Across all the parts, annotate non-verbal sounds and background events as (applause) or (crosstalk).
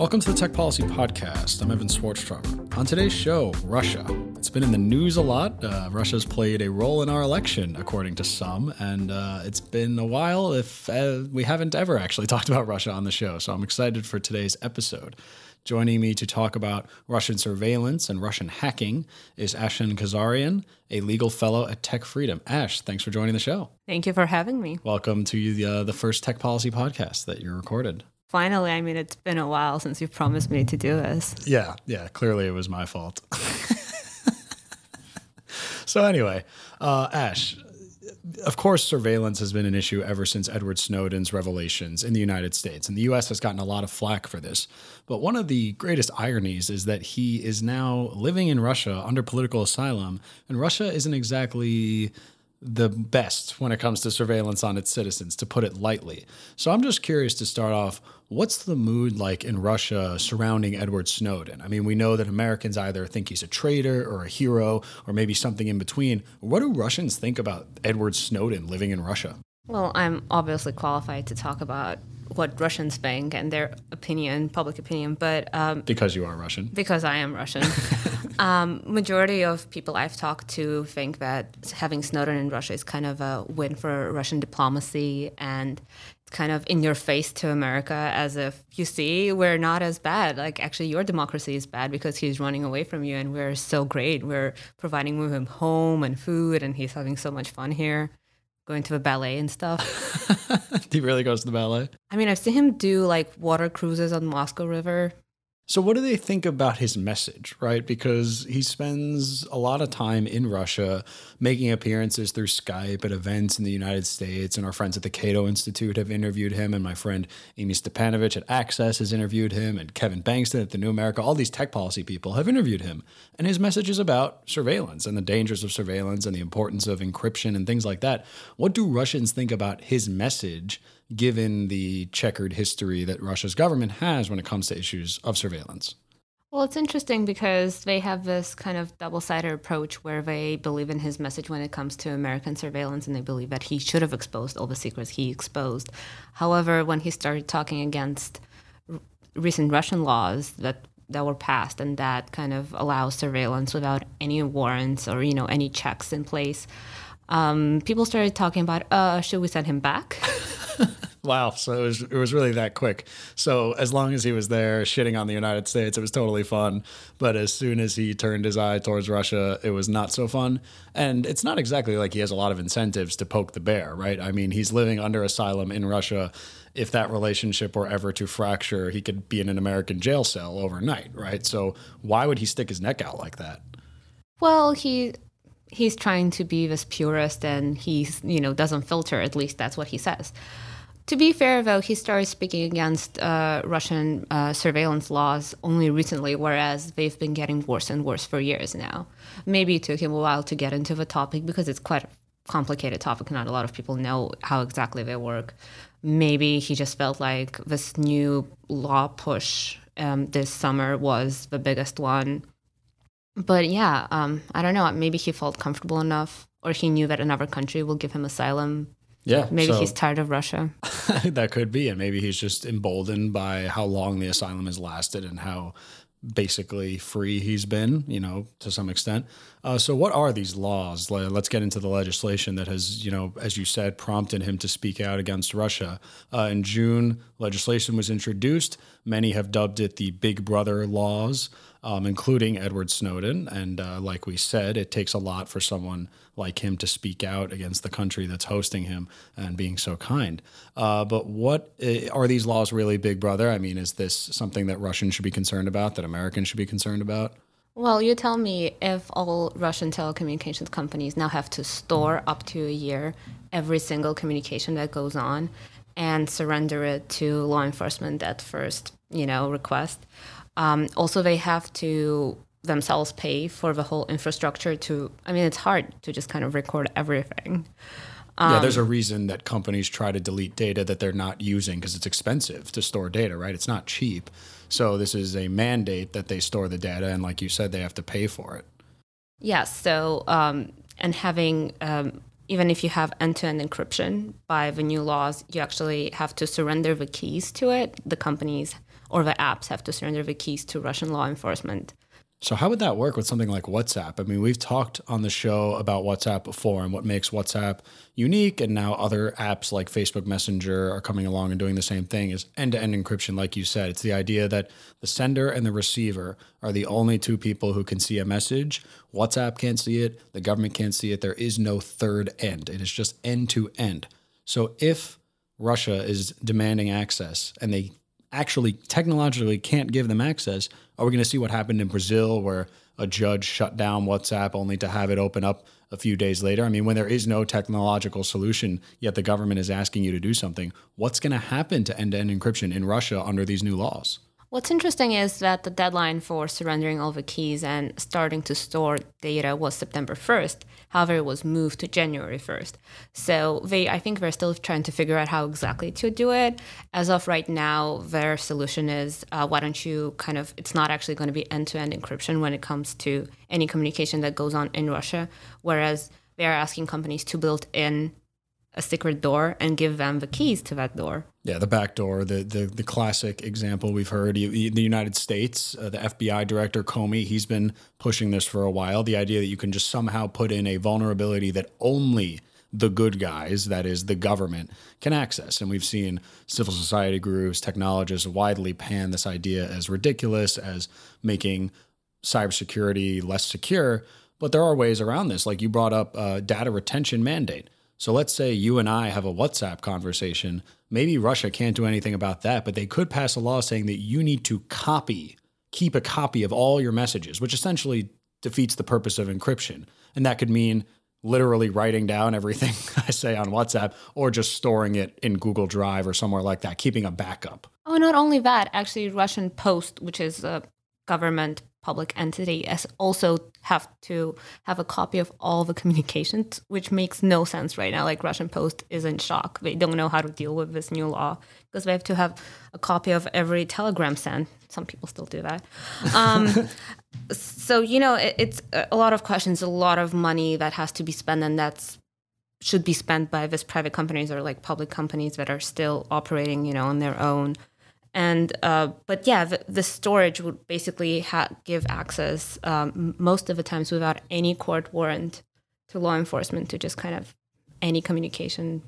Welcome to the Tech Policy Podcast. I'm Evan Swartztrauber. On today's show, Russia. It's been in the news a lot. Uh, Russia's played a role in our election, according to some, and uh, it's been a while if uh, we haven't ever actually (laughs) talked about Russia on the show. So I'm excited for today's episode. Joining me to talk about Russian surveillance and Russian hacking is Ashkhen Kazaryan, a legal fellow at Tech Freedom. Ash, thanks for joining the show. Thank you for having me. Welcome to the, uh, the first Tech Policy podcast that you recorded. Finally, I mean, it's been a while since you promised me to do this. Yeah, yeah, clearly it was my fault. (laughs) so, anyway, uh, Ash, of course, surveillance has been an issue ever since Edward Snowden's revelations in the United States. And the US has gotten a lot of flack for this. But one of the greatest ironies is that he is now living in Russia under political asylum. And Russia isn't exactly the best when it comes to surveillance on its citizens, to put it lightly. So I'm just curious to start off what's the mood like in Russia surrounding Edward Snowden? I mean, we know that Americans either think he's a traitor or a hero or maybe something in between. What do Russians think about Edward Snowden living in Russia? Well, I'm obviously qualified to talk about what Russians think and their opinion, public opinion, but um, because you are Russian, because I am Russian, (laughs) um, majority of people I've talked to think that having Snowden in Russia is kind of a win for Russian diplomacy and it's kind of in your face to America, as if you see we're not as bad. Like actually, your democracy is bad because he's running away from you, and we're so great. We're providing him home and food, and he's having so much fun here going to the ballet and stuff. (laughs) he really goes to the ballet? I mean, I've seen him do like water cruises on Moscow River. So, what do they think about his message, right? Because he spends a lot of time in Russia making appearances through Skype at events in the United States. And our friends at the Cato Institute have interviewed him. And my friend Amie Stepanovich at Access has interviewed him. And Kevin Bankston at the New America, all these tech policy people have interviewed him. And his message is about surveillance and the dangers of surveillance and the importance of encryption and things like that. What do Russians think about his message? Given the checkered history that Russia's government has when it comes to issues of surveillance? Well, it's interesting because they have this kind of double sided approach where they believe in his message when it comes to American surveillance and they believe that he should have exposed all the secrets he exposed. However, when he started talking against r- recent Russian laws that that were passed and that kind of allows surveillance without any warrants or you know any checks in place, um, people started talking about, uh, should we send him back? (laughs) (laughs) wow. So it was, it was really that quick. So as long as he was there shitting on the United States, it was totally fun. But as soon as he turned his eye towards Russia, it was not so fun. And it's not exactly like he has a lot of incentives to poke the bear, right? I mean, he's living under asylum in Russia. If that relationship were ever to fracture, he could be in an American jail cell overnight, right? So why would he stick his neck out like that? Well, he he's trying to be this purist and he's you know doesn't filter at least that's what he says to be fair though he started speaking against uh, russian uh, surveillance laws only recently whereas they've been getting worse and worse for years now maybe it took him a while to get into the topic because it's quite a complicated topic not a lot of people know how exactly they work maybe he just felt like this new law push um, this summer was the biggest one but yeah, um, I don't know. Maybe he felt comfortable enough, or he knew that another country will give him asylum. Yeah, maybe so, he's tired of Russia. (laughs) (laughs) that could be, and maybe he's just emboldened by how long the asylum has lasted and how basically free he's been, you know, to some extent. Uh, so, what are these laws? Let's get into the legislation that has, you know, as you said, prompted him to speak out against Russia. Uh, in June, legislation was introduced. Many have dubbed it the Big Brother laws um, including Edward Snowden. And uh, like we said, it takes a lot for someone like him to speak out against the country that's hosting him and being so kind. Uh, but what uh, are these laws really, Big Brother? I mean, is this something that Russians should be concerned about, that Americans should be concerned about? Well, you tell me if all Russian telecommunications companies now have to store up to a year every single communication that goes on and surrender it to law enforcement at first, you know, request. Um, also, they have to themselves pay for the whole infrastructure to, I mean, it's hard to just kind of record everything. Um, yeah, there's a reason that companies try to delete data that they're not using because it's expensive to store data, right? It's not cheap. So this is a mandate that they store the data, and like you said, they have to pay for it. Yes. So, um, and having um, even if you have end-to-end encryption by the new laws, you actually have to surrender the keys to it. The companies or the apps have to surrender the keys to Russian law enforcement. So, how would that work with something like WhatsApp? I mean, we've talked on the show about WhatsApp before and what makes WhatsApp unique, and now other apps like Facebook Messenger are coming along and doing the same thing is end to end encryption, like you said. It's the idea that the sender and the receiver are the only two people who can see a message. WhatsApp can't see it, the government can't see it. There is no third end, it is just end to end. So, if Russia is demanding access and they actually technologically can't give them access, are we going to see what happened in Brazil where a judge shut down WhatsApp only to have it open up a few days later? I mean, when there is no technological solution, yet the government is asking you to do something, what's going to happen to end to end encryption in Russia under these new laws? What's interesting is that the deadline for surrendering all the keys and starting to store data was September 1st. However, it was moved to January 1st. So they, I think they're still trying to figure out how exactly to do it. As of right now, their solution is uh, why don't you kind of, it's not actually going to be end to end encryption when it comes to any communication that goes on in Russia, whereas they're asking companies to build in a secret door and give them the keys to that door. Yeah, the back door, the the, the classic example we've heard. In the United States, uh, the FBI director Comey, he's been pushing this for a while. The idea that you can just somehow put in a vulnerability that only the good guys, that is the government, can access. And we've seen civil society groups, technologists widely pan this idea as ridiculous, as making cybersecurity less secure. But there are ways around this. Like you brought up uh, data retention mandate so let's say you and I have a WhatsApp conversation. Maybe Russia can't do anything about that, but they could pass a law saying that you need to copy, keep a copy of all your messages, which essentially defeats the purpose of encryption. And that could mean literally writing down everything (laughs) I say on WhatsApp or just storing it in Google Drive or somewhere like that, keeping a backup. Oh, not only that, actually, Russian Post, which is a government public entity as also have to have a copy of all the communications, which makes no sense right now. Like Russian Post is in shock. They don't know how to deal with this new law because they have to have a copy of every telegram sent. Some people still do that. Um, (laughs) so you know, it, it's a lot of questions, a lot of money that has to be spent, and that's should be spent by these private companies or like public companies that are still operating, you know, on their own and uh, but yeah the, the, storage would basically ha- give access um, most of the times without any court warrant to law enforcement to just kind of any communication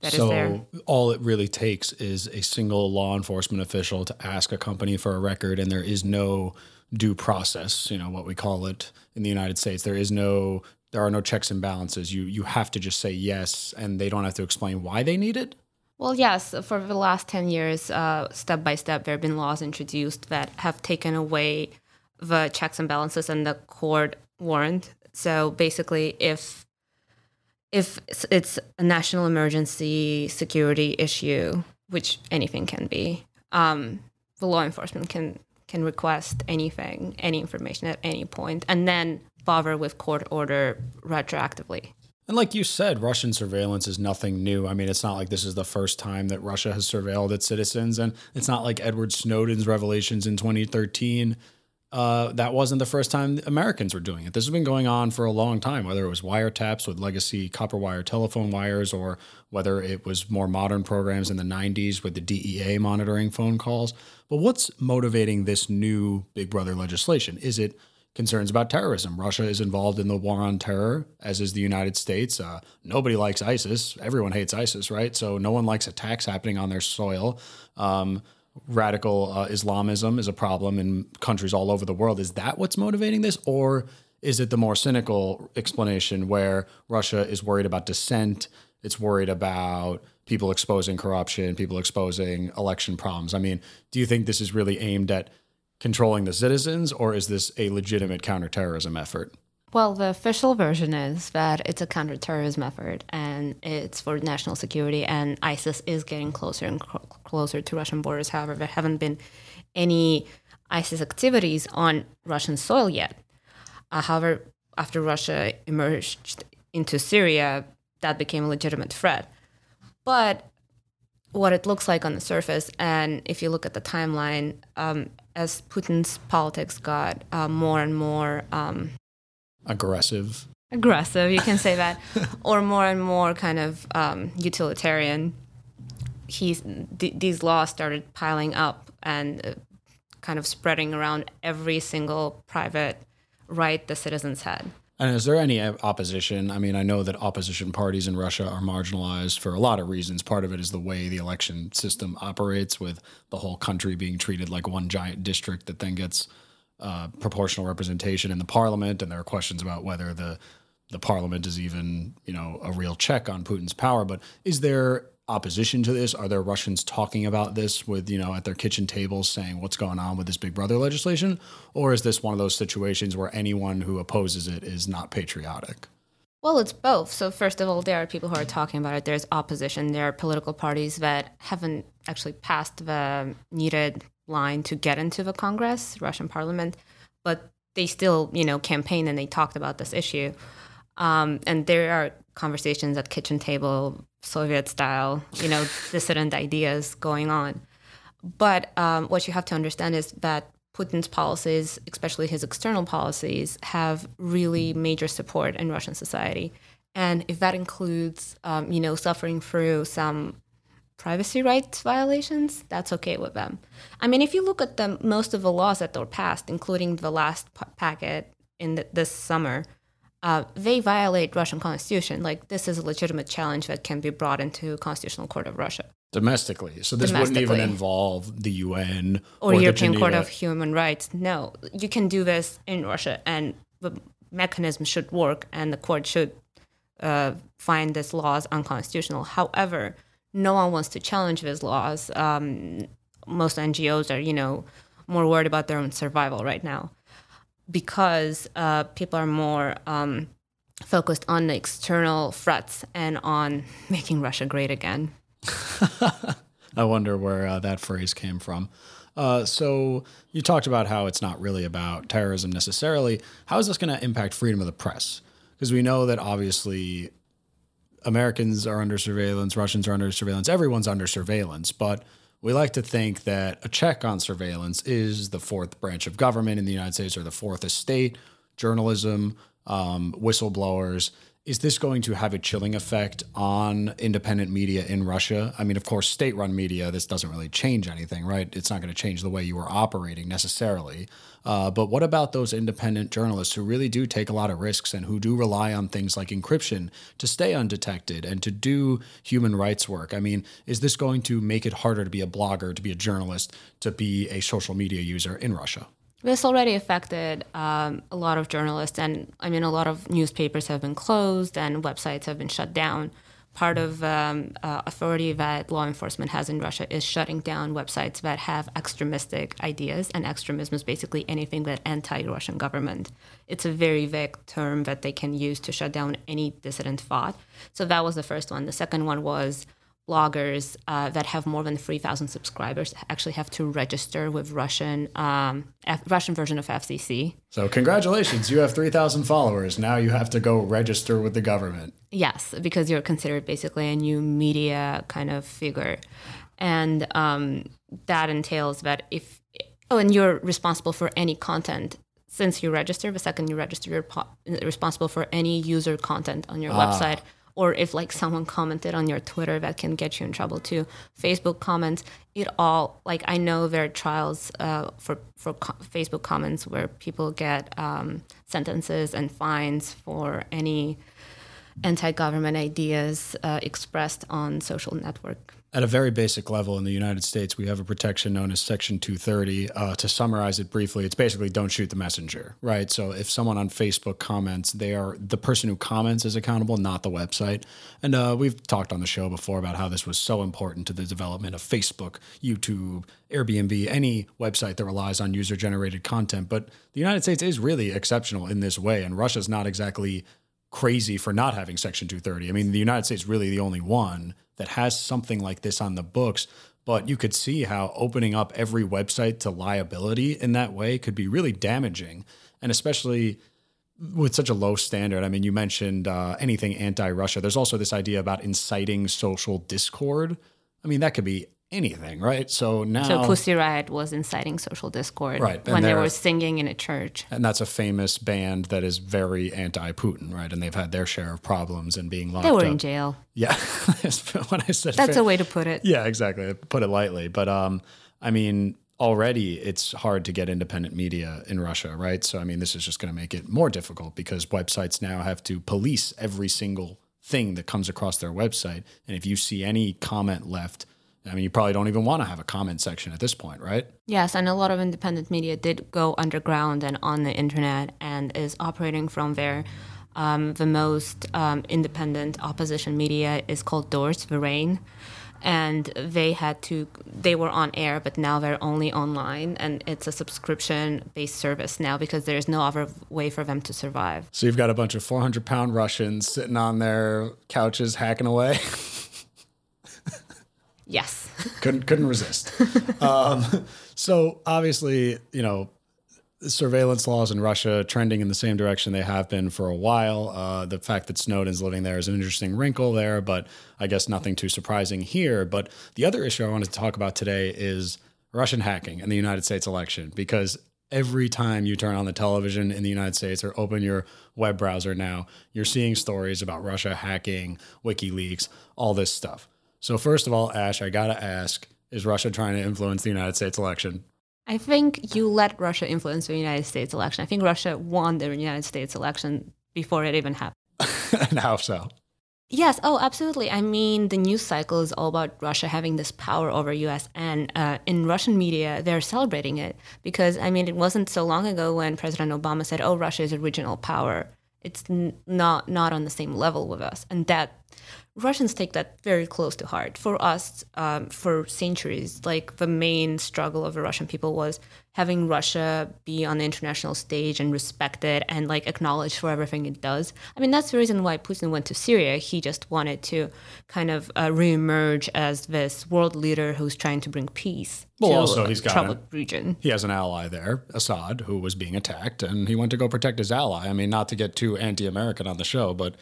that so is there. all it really takes is a single law enforcement official to ask a company for a record and there is no due process you know what we call it in the united states. There is no there are no checks and balances. You you have to just say yes and they don't have to explain why they need it well, yes, for the last 10 years, uh, step by step, there have been laws introduced that have taken away the checks and balances and the court warrant. So basically, if if it's a national emergency security issue, which anything can be, um, the law enforcement can can request anything, any information at any point, and then bother with court order retroactively. And like you said, Russian surveillance is nothing new. I mean, it's not like this is the first time that Russia has surveilled its citizens, and it's not like Edward Snowden's revelations in 2013. Uh, that wasn't the first time Americans were doing it. This has been going on for a long time, whether it was wiretaps with legacy copper wire telephone wires, or whether it was more modern programs in the 90s with the DEA monitoring phone calls. But what's motivating this new Big Brother legislation? Is it concerns about terrorism. Russia is involved in the war on terror, as is the United States. Uh, nobody likes ISIS. Everyone hates ISIS, right? So no one likes attacks happening on their soil. Um, radical uh, Islamism is a problem in countries all over the world. Is that what's motivating this? Or is it the more cynical explanation where Russia is worried about dissent? It's worried about people exposing corruption, people exposing election problems. I mean, do you think this is really aimed at controlling the citizens, or is this a legitimate counterterrorism effort? Well, the official version is that it's a counterterrorism effort and it's for national security, and ISIS is getting closer and cl- closer to Russian borders. However, there haven't been any ISIS activities on Russian soil yet. Uh, however, after Russia emerged into Syria, that became a legitimate threat. But what it looks like on the surface, and if you look at the timeline, um, as Putin's politics got uh, more and more um, aggressive, aggressive, you can say that, (laughs) or more and more kind of um, utilitarian. He's th- these laws started piling up and uh, kind of spreading around every single private right the citizens had. And is there any opposition? I mean, I know that opposition parties in Russia are marginalized for a lot of reasons. Part of it is the way the election system operates, with the whole country being treated like one giant district that then gets uh, proportional representation in the parliament. And there are questions about whether the the parliament is even, you know, a real check on Putin's power. But is there opposition to this? Are there Russians talking about this with, you know, at their kitchen tables saying what's going on with this Big Brother legislation? Or is this one of those situations where anyone who opposes it is not patriotic? Well, it's both. So, first of all, there are people who are talking about it. There's opposition. There are political parties that haven't actually passed the needed line to get into the Congress, Russian parliament, but they still, you know, campaign and they talked about this issue. Um, and there are conversations at kitchen table, Soviet style, you know, dissident ideas going on. But um, what you have to understand is that Putin's policies, especially his external policies, have really major support in Russian society. And if that includes, um, you know, suffering through some privacy rights violations, that's okay with them. I mean, if you look at the most of the laws that were passed, including the last p- packet in the, this summer, uh, they violate Russian constitution. Like this is a legitimate challenge that can be brought into Constitutional Court of Russia domestically. So this wouldn't even involve the UN or, or European Court of Human Rights. No, you can do this in Russia, and the mechanism should work, and the court should uh, find these laws unconstitutional. However, no one wants to challenge these laws. Um, most NGOs are, you know, more worried about their own survival right now because uh, people are more um, focused on the external threats and on (laughs) making Russia great again. (laughs) I wonder where uh, that phrase came from. Uh, so you talked about how it's not really about terrorism necessarily. How is this going to impact freedom of the press? Because we know that obviously Americans are under surveillance, Russians are under surveillance, everyone's under surveillance, but we like to think that a check on surveillance is the fourth branch of government in the United States or the fourth estate, journalism, um, whistleblowers. Is this going to have a chilling effect on independent media in Russia? I mean, of course, state run media, this doesn't really change anything, right? It's not going to change the way you are operating necessarily. Uh, but what about those independent journalists who really do take a lot of risks and who do rely on things like encryption to stay undetected and to do human rights work? I mean, is this going to make it harder to be a blogger, to be a journalist, to be a social media user in Russia? This already affected um, a lot of journalists, and I mean, a lot of newspapers have been closed and websites have been shut down. Part of um, uh, authority that law enforcement has in Russia is shutting down websites that have extremistic ideas, and extremism is basically anything that anti-Russian government. It's a very vague term that they can use to shut down any dissident thought. So that was the first one. The second one was bloggers uh, that have more than 3,000 subscribers actually have to register with Russian um, F- Russian version of FCC. So congratulations, you have 3,000 followers. Now you have to go register with the government. Yes, because you're considered basically a new media kind of figure, and um, that entails that if oh, and you're responsible for any content. Since you register, the second you register, you're po- responsible for any user content on your ah. website or if like someone commented on your Twitter that can get you in trouble too. Facebook comments, it all like I know there are trials uh, for for co- Facebook comments where people get um, sentences and fines for any anti-government ideas uh, expressed on social network at a very basic level in the United States, we have a protection known as Section 230. Uh, to summarize it briefly, it's basically don't shoot the messenger, right? So if someone on Facebook comments, they are the person who comments is accountable, not the website. And uh, we've talked on the show before about how this was so important to the development of Facebook, YouTube, Airbnb, any website that relies on user generated content. But the United States is really exceptional in this way, and Russia's not exactly crazy for not having Section 230. I mean, the United States is really the only one that has something like this on the books. But you could see how opening up every website to liability in that way could be really damaging. And especially with such a low standard. I mean, you mentioned uh, anything anti Russia. There's also this idea about inciting social discord. I mean, that could be anything, right? So now, So Pussy Riot was inciting social discord Right, when they were singing in a church. and that's a famous band that is very anti-Putin, right? And they've had their share of problems and being locked They were up. in jail. Yeah, (laughs) when I said That's a way to put it. Yeah, exactly. Put it lightly, but um, I mean, already it's hard to get independent media in Russia, right? So I mean, this is just going to make it more difficult because websites now have to police every single thing that comes across their website, and if you see any comment left. I mean, you probably don't even want to have a comment section at this point, right? Yes, and a lot of independent media did go underground and on the internet and is operating from there. Um, the most um, independent opposition media is called Dozhd, Rain, and they had to. They were on air, but now they're only online, and it's a subscription-based service now because there's no other way for them to survive. So you've got a bunch of 400 pound Russians sitting on their couches hacking away. (laughs) Yes. (laughs) couldn't couldn't resist. um, so obviously, you know, surveillance laws in Russia trending in the same direction they have been for a while. Uh, the fact that Snowden's living there is an interesting wrinkle there, but I guess nothing too surprising here. But the other issue I wanted to talk about today is Russian hacking in the United States election because every time you turn on the television in the United States or open your web browser now, you're seeing stories about Russia hacking, WikiLeaks, all this stuff. So first of all, Ash, I gotta ask: Is Russia trying to influence the United States election? I think you let Russia influence the United States election. I think Russia won the United States election before it even happened. (laughs) and how so? Yes, oh, absolutely. I mean, the news cycle is all about Russia having this power over U.S. and uh, in Russian media, they're celebrating it because I mean, it wasn't so long ago when President Obama said, "Oh, Russia is a regional power." It's n- not not on the same level with us, and that Russians take that very close to heart. For us, um, for centuries, like the main struggle of the Russian people was having Russia be on the international stage and respected and like acknowledged for everything it does. I mean, that's the reason why Putin went to Syria. He just wanted to kind of uh, reemerge as this world leader who's trying to bring peace Well, to also a he's got troubled a- region. He has an ally there, Assad, who was being attacked, and he went to go protect his ally. I mean, not to get too anti-American on the show, but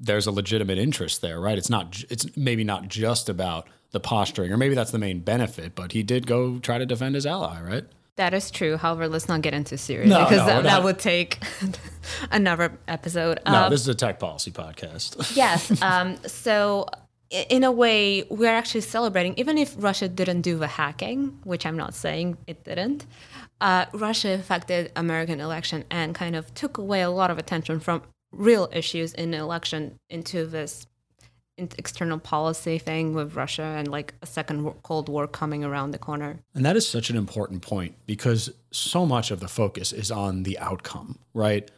there's a legitimate interest there, right? It's not. It's maybe not just about the posturing, or maybe that's the main benefit. But he did go try to defend his ally, right? That is true. However, let's not get into Syria No, because no, that, that would take (laughs) another episode. No, Um, this is a tech policy podcast. (laughs) Yes. Um, so, in a way, we're actually celebrating, even if Russia didn't do the hacking, which I'm not saying it didn't. Uh, Russia affected American election and kind of took away a lot of attention from real issues in the election into this external policy thing with Russia and like a second Cold War coming around the corner. And that is such an important point because so much of the focus is on the outcome, right?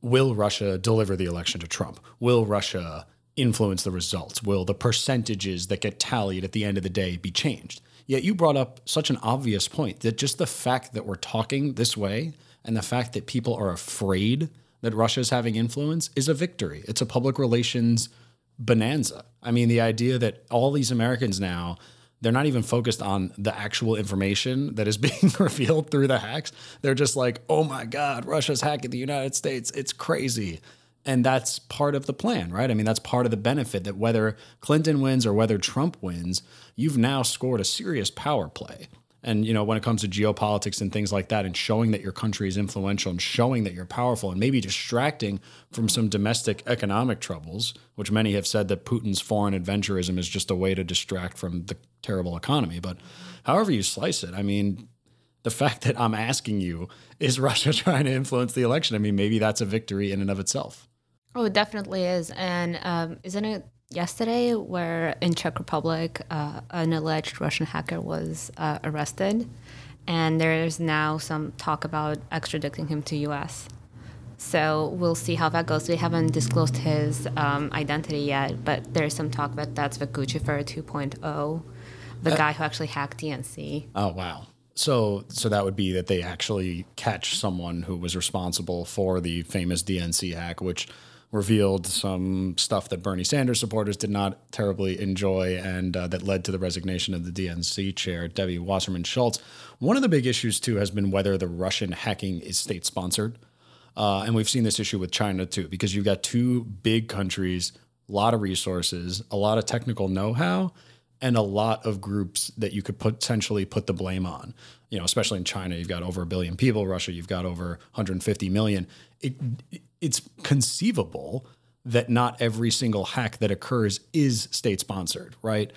Will Russia deliver the election to Trump? Will Russia influence the results? Will the percentages that get tallied at the end of the day be changed? Yet you brought up such an obvious point that just the fact that we're talking this way and the fact that people are afraid that Russia is having influence is a victory. It's a public relations bonanza. I mean, the idea that all these Americans now, they're not even focused on the actual information that is (laughs) being revealed through the hacks. They're just like, oh my God, Russia's hacking the United States. It's crazy. And that's part of the plan, right? I mean, that's part of the benefit that whether Clinton wins or whether Trump wins, you've now scored a serious power play. And you know, when it comes to geopolitics and things like that, and showing that your country is influential and showing that you're powerful, and maybe distracting from some domestic economic troubles, which many have said that Putin's foreign adventurism is just a way to distract from the terrible economy. But however you slice it, I mean, the fact that I'm asking you, is Russia (laughs) trying to influence the election? I mean, maybe that's a victory in and of itself. Oh, it definitely is. And um, isn't it yesterday where in Czech Republic uh, an alleged Russian hacker was uh, arrested, and there's now some talk about extraditing him to U.S. So we'll see how that goes. We haven't disclosed his um, identity yet, but there's some talk that that's the Guccifer 2.0, the guy who actually hacked DNC. Oh wow. So so that would be that they actually catch someone who was responsible for the famous DNC hack, which revealed some stuff that Bernie Sanders supporters did not terribly enjoy, and uh, that led to the resignation of the DNC chair, Debbie Wasserman Schultz. One of the big issues too has been whether the Russian hacking is state sponsored. Uh, and we've seen this issue with China too, because you've got two big countries, a lot of resources, a lot of technical know how, and a lot of groups that you could potentially put the blame on. You know, especially in China, you've got over a billion people. Russia, you've got over 150 million. It, it's conceivable that not every single hack that occurs is state sponsored, right?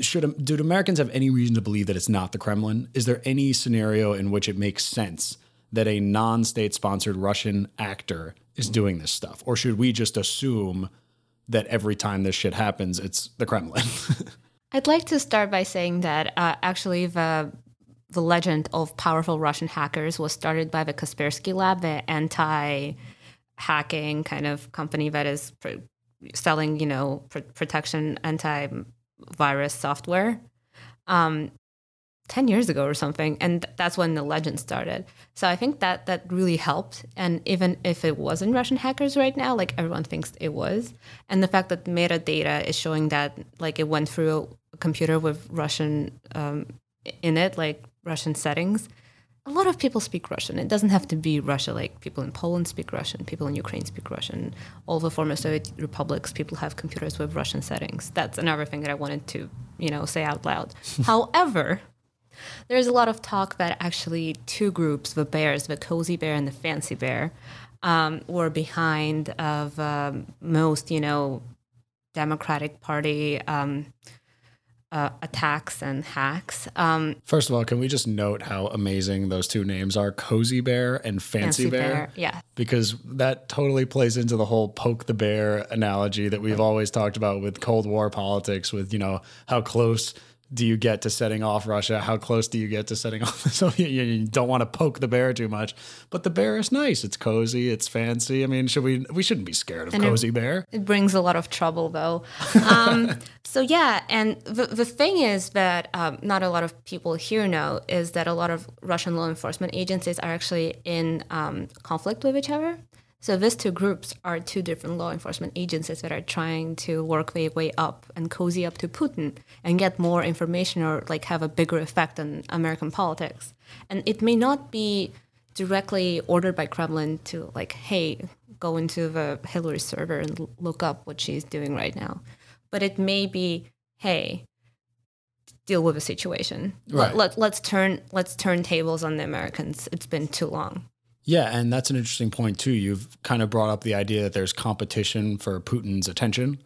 Should do Americans have any reason to believe that it's not the Kremlin? Is there any scenario in which it makes sense that a non-state sponsored Russian actor is doing this stuff, or should we just assume that every time this shit happens, it's the Kremlin? (laughs) I'd like to start by saying that uh, actually the the legend of powerful Russian hackers was started by the Kaspersky Lab, the anti hacking kind of company that is pr- selling, you know, pr- protection anti virus software. Um, 10 years ago or something and that's when the legend started so i think that that really helped and even if it wasn't russian hackers right now like everyone thinks it was and the fact that metadata is showing that like it went through a computer with russian um, in it like russian settings a lot of people speak Russian. It doesn't have to be Russia. Like people in Poland speak Russian, people in Ukraine speak Russian. All the former Soviet republics, people have computers with Russian settings. That's another thing that I wanted to, you know, say out loud. (laughs) However, there's a lot of talk that actually two groups, the bears, the cozy bear and the fancy bear, um, were behind of um, most, you know, Democratic Party. Um, uh, attacks and hacks. Um, First of all, can we just note how amazing those two names are, Cozy Bear and Fancy, Fancy Bear? Bear, yeah. Because that totally plays into the whole poke the bear analogy that we've always talked about with Cold War politics, with, you know, how close do you get to setting off Russia? How close do you get to setting (laughs) off the Soviet Union? You don't want to poke the bear too much, but the bear is nice. It's cozy. It's fancy. I mean, should we? We shouldn't be scared of And it- cozy bear. It brings a lot of trouble, though. (laughs) Um, so yeah, and the the thing is that um, not a lot of people here know is that a lot of Russian law enforcement agencies are actually in um, conflict with each other. So these two groups are two different law enforcement agencies that are trying to work their way up and cozy up to Putin and get more information or like have a bigger effect on American politics. And it may not be directly ordered by Kremlin to like, hey, go into the Hillary server and look up what she's doing right now. But it may be, hey, deal with the situation. Right. Let, let, let's turn let's turn tables on the Americans. It's been too long. Yeah, and that's an interesting point too. You've kind of brought up the idea that there's competition for Putin's attention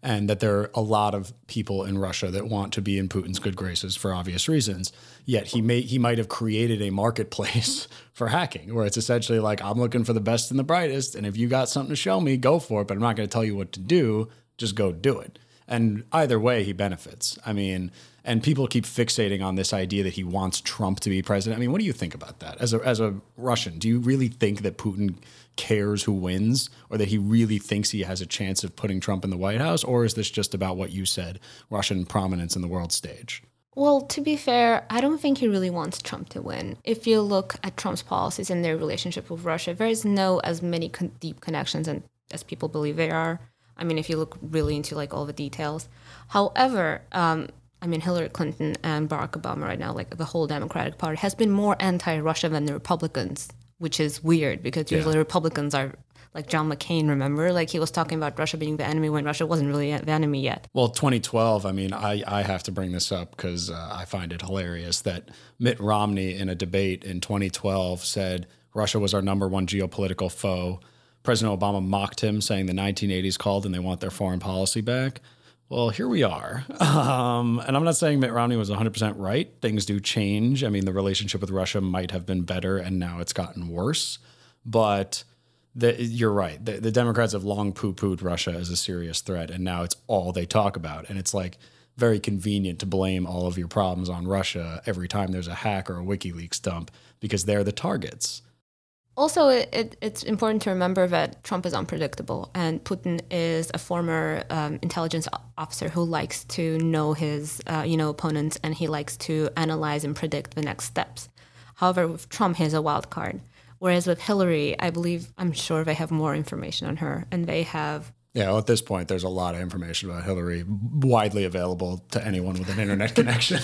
and that there are a lot of people in Russia that want to be in Putin's good graces for obvious reasons. Yet he may he might have created a marketplace (laughs) for hacking where it's essentially like I'm looking for the best and the brightest and if you got something to show me, go for it, but I'm not going to tell you what to do, just go do it. And either way he benefits. I mean, and people keep fixating on this idea that he wants Trump to be president. I mean, what do you think about that? As a as a Russian, do you really think that Putin cares who wins or that he really thinks he has a chance of putting Trump in the White House or is this just about what you said, Russian prominence in the world stage? Well, to be fair, I don't think he really wants Trump to win. If you look at Trump's policies and their relationship with Russia, there is no as many con- deep connections and, as people believe there are. I mean, if you look really into like all the details. However, um, I mean, Hillary Clinton and Barack Obama right now, like the whole Democratic Party, has been more anti-Russia than the Republicans, which is weird because usually Republicans are like John McCain. Remember, like he was talking about Russia being the enemy when Russia wasn't really the enemy yet. Well, 2012, I mean, I, I have to bring this up because uh, I find it hilarious that Mitt Romney in a debate in 2012 said Russia was our number one geopolitical foe. President Obama mocked him, saying the 1980s called and they want their foreign policy back. Well, here we are. (laughs) Um, and I'm not saying Mitt Romney was 100% right. Things do change. I mean, the relationship with Russia might have been better and now it's gotten worse. But the, you're right. The, the Democrats have long poo pooed Russia as a serious threat, and now it's all they talk about. And it's like very convenient to blame all of your problems on Russia every time there's a hack or a WikiLeaks dump because they're the targets. Also, it, it, it's important to remember that Trump is unpredictable, and Putin is a former um, intelligence officer who likes to know his, uh, you know, opponents, and he likes to analyze and predict the next steps. However, with Trump, he's a wild card. Whereas with Hillary, I believe, I'm sure they have more information on her, and they have Yeah, well, at this point, there's a lot of information about Hillary widely available to anyone with an internet (laughs) connection.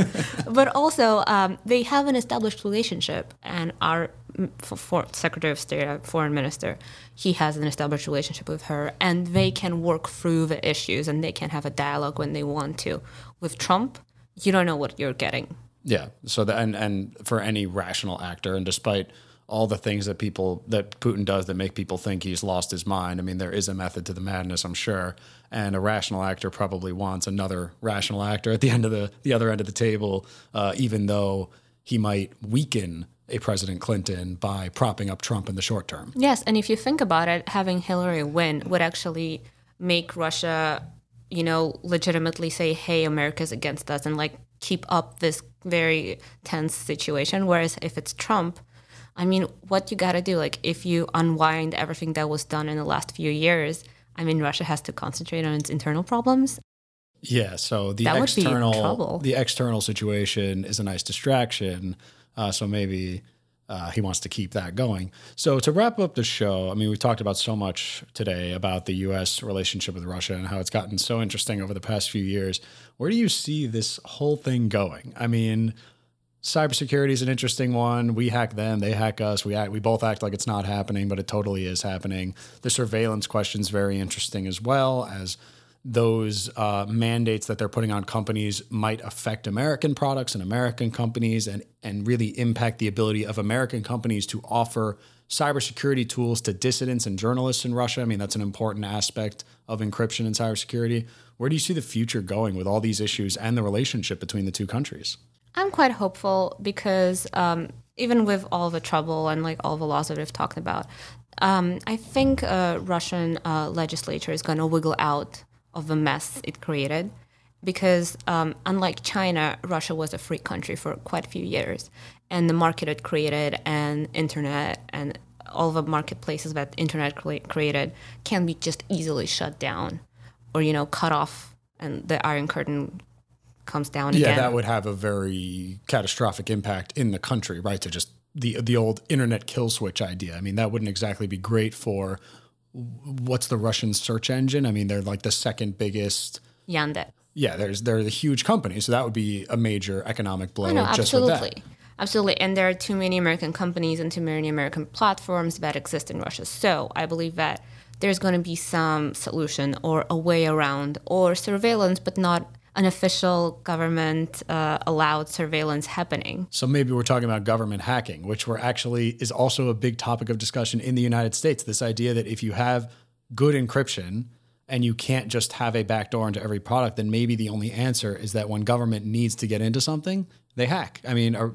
(laughs) but also um, they have an established relationship and are for, for Secretary of State, Foreign Minister, he has an established relationship with her, and they can work through the issues and they can have a dialogue when they want to. With Trump, you don't know what you're getting. Yeah. So the, and and for any rational actor, and despite all the things that people that Putin does that make people think he's lost his mind. I mean, there is a method to the madness, I'm sure. And a rational actor probably wants another rational actor at the end of the the other end of the table, uh, even though he might weaken a President Clinton by propping up Trump in the short term. Yes, and if you think about it, having Hillary win would actually make Russia, you know, legitimately say, "Hey, America's against us," and like keep up this very tense situation. Whereas if it's Trump, I mean, what you got to do, like if you unwind everything that was done in the last few years, I mean, Russia has to concentrate on its internal problems. Yeah, so the That external the external situation is a nice distraction. Uh, so maybe uh, he wants to keep that going. So to wrap up the show, I mean, we've talked about so much today about the U.S. relationship with Russia and how it's gotten so interesting over the past few years. Where do you see this whole thing going? I mean, cybersecurity is an interesting one. We hack them, they hack us. We act, we both act like it's not happening, but it totally is happening. The surveillance question is very interesting as well as those uh, mandates that they're putting on companies might affect American products and American companies and and really impact the ability of American companies to offer cybersecurity tools to dissidents and journalists in Russia. I mean, that's an important aspect of encryption and cybersecurity. Where do you see the future going with all these issues and the relationship between the two countries? I'm quite hopeful because um, even with all the trouble and like all the laws that we've talked about, um, I think uh, Russian uh, legislature is going to wiggle out of the mess it created. Because um, unlike China, Russia was a free country for quite a few years, and the market it created and internet and all the marketplaces that internet cre- created can be just easily shut down, or you know cut off, and the Iron Curtain comes down Yeah, again. that would have a very catastrophic impact in the country, right? To just the the old internet kill switch idea. I mean, that wouldn't exactly be great for what's the Russian search engine? I mean, they're like the second biggest. Yandex. Yeah, there's they're the huge company, so that would be a major economic blow. Oh, no, just with that. absolutely. Absolutely. And there are too many American companies and too many American platforms that exist in Russia. So I believe that there's going to be some solution or a way around or surveillance, but not an official government uh, allowed surveillance happening. So maybe we're talking about government hacking, which we're actually is also a big topic of discussion in the United States. This idea that if you have good encryption and you can't just have a backdoor into every product, then maybe the only answer is that when government needs to get into something, they hack. I mean, are,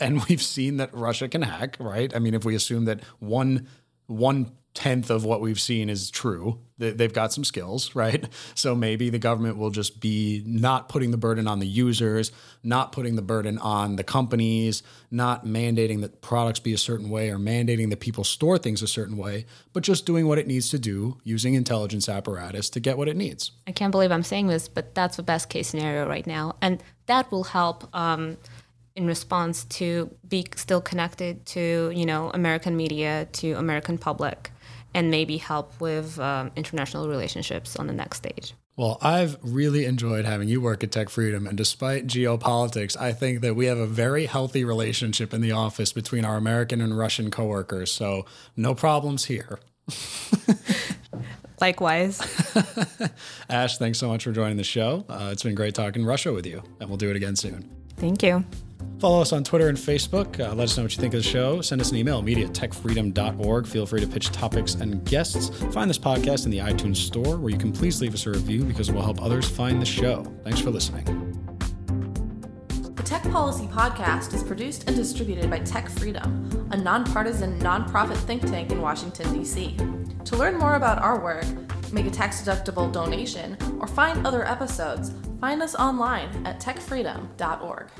and (laughs) we've seen that Russia can hack, right? I mean, if we assume that one one tenth of what we've seen is true. They- They've got some skills, right? (laughs) So maybe the government will just be not putting the burden on the users, not putting the burden on the companies, not mandating that products be a certain way or mandating that people store things a certain way, but just doing what it needs to do using intelligence apparatus to get what it needs. I can't believe I'm saying this, but that's the best case scenario right now. And that will help um, in response to be still connected to, you know, American media, to American public, and maybe help with um, international relationships on the next stage. Well, I've really enjoyed having you work at Tech Freedom. And despite geopolitics, I think that we have a very healthy relationship in the office between our American and Russian coworkers. So, no problems here. (laughs) Likewise. (laughs) Ash, thanks so much for joining the show. Uh, it's been great talking Russia with you, and we'll do it again soon. Thank you. Follow us on Twitter and Facebook. Uh, let us know what you think of the show. Send us an email, media at techfreedom.org. Feel free to pitch topics and guests. Find this podcast in the iTunes store, where you can please leave us a review because it will help others find the show. Thanks for listening. The Tech Policy Podcast is produced and distributed by Tech Freedom, a nonpartisan nonprofit think tank in Washington, D.C. To learn more about our work, make a tax deductible donation, or find other episodes, find us online at techfreedom.org.